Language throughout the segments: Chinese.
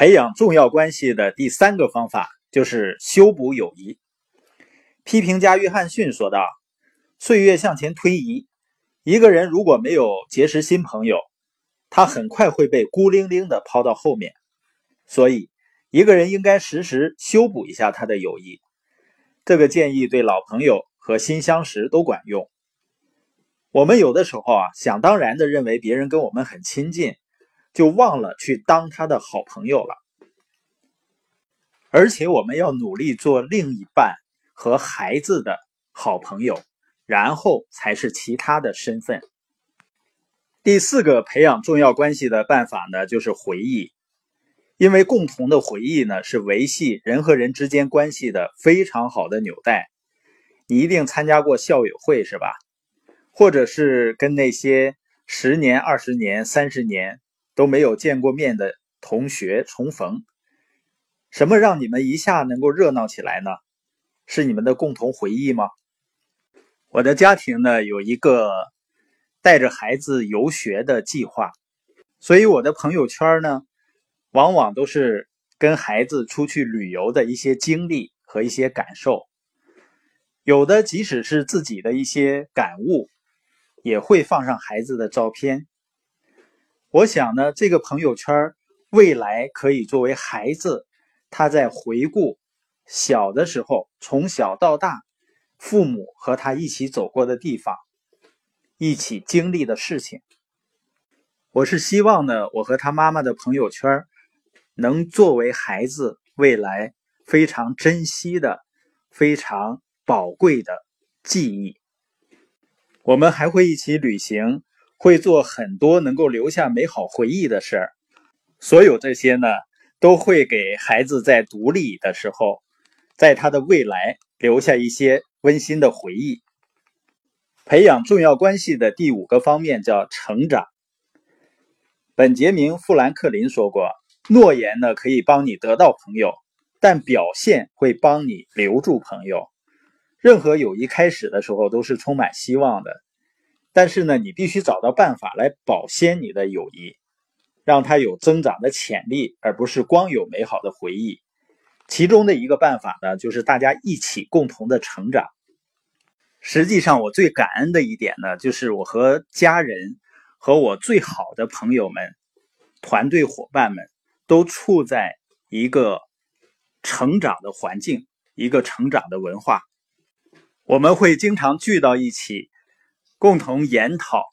培养重要关系的第三个方法就是修补友谊。批评家约翰逊说道：“岁月向前推移，一个人如果没有结识新朋友，他很快会被孤零零的抛到后面。所以，一个人应该时时修补一下他的友谊。这个建议对老朋友和新相识都管用。我们有的时候啊，想当然的认为别人跟我们很亲近。”就忘了去当他的好朋友了，而且我们要努力做另一半和孩子的好朋友，然后才是其他的身份。第四个培养重要关系的办法呢，就是回忆，因为共同的回忆呢，是维系人和人之间关系的非常好的纽带。你一定参加过校友会是吧？或者是跟那些十年、二十年、三十年。都没有见过面的同学重逢，什么让你们一下能够热闹起来呢？是你们的共同回忆吗？我的家庭呢有一个带着孩子游学的计划，所以我的朋友圈呢往往都是跟孩子出去旅游的一些经历和一些感受，有的即使是自己的一些感悟，也会放上孩子的照片。我想呢，这个朋友圈未来可以作为孩子他在回顾小的时候，从小到大，父母和他一起走过的地方，一起经历的事情。我是希望呢，我和他妈妈的朋友圈能作为孩子未来非常珍惜的、非常宝贵的记忆。我们还会一起旅行。会做很多能够留下美好回忆的事儿，所有这些呢，都会给孩子在独立的时候，在他的未来留下一些温馨的回忆。培养重要关系的第五个方面叫成长。本杰明·富兰克林说过：“诺言呢可以帮你得到朋友，但表现会帮你留住朋友。任何友谊开始的时候都是充满希望的。”但是呢，你必须找到办法来保鲜你的友谊，让它有增长的潜力，而不是光有美好的回忆。其中的一个办法呢，就是大家一起共同的成长。实际上，我最感恩的一点呢，就是我和家人和我最好的朋友们、团队伙伴们都处在一个成长的环境，一个成长的文化。我们会经常聚到一起。共同研讨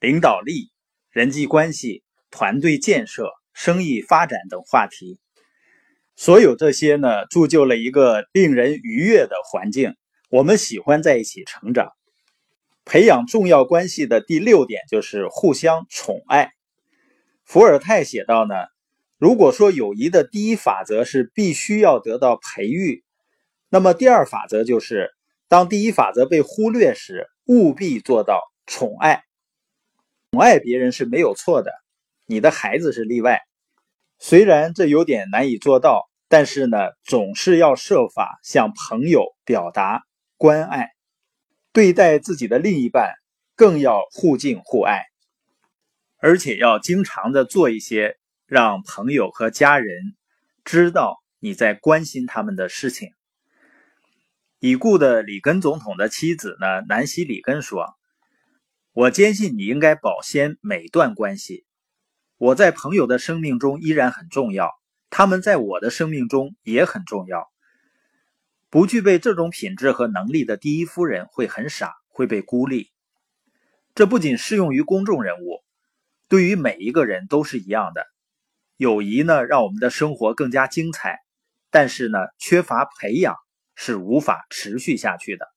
领导力、人际关系、团队建设、生意发展等话题，所有这些呢，铸就了一个令人愉悦的环境。我们喜欢在一起成长。培养重要关系的第六点就是互相宠爱。伏尔泰写道呢，如果说友谊的第一法则是必须要得到培育，那么第二法则就是，当第一法则被忽略时。务必做到宠爱，宠爱别人是没有错的，你的孩子是例外。虽然这有点难以做到，但是呢，总是要设法向朋友表达关爱。对待自己的另一半，更要互敬互爱，而且要经常的做一些让朋友和家人知道你在关心他们的事情。已故的里根总统的妻子呢，南希·里根说：“我坚信你应该保鲜每段关系。我在朋友的生命中依然很重要，他们在我的生命中也很重要。不具备这种品质和能力的第一夫人会很傻，会被孤立。这不仅适用于公众人物，对于每一个人都是一样的。友谊呢，让我们的生活更加精彩，但是呢，缺乏培养。”是无法持续下去的。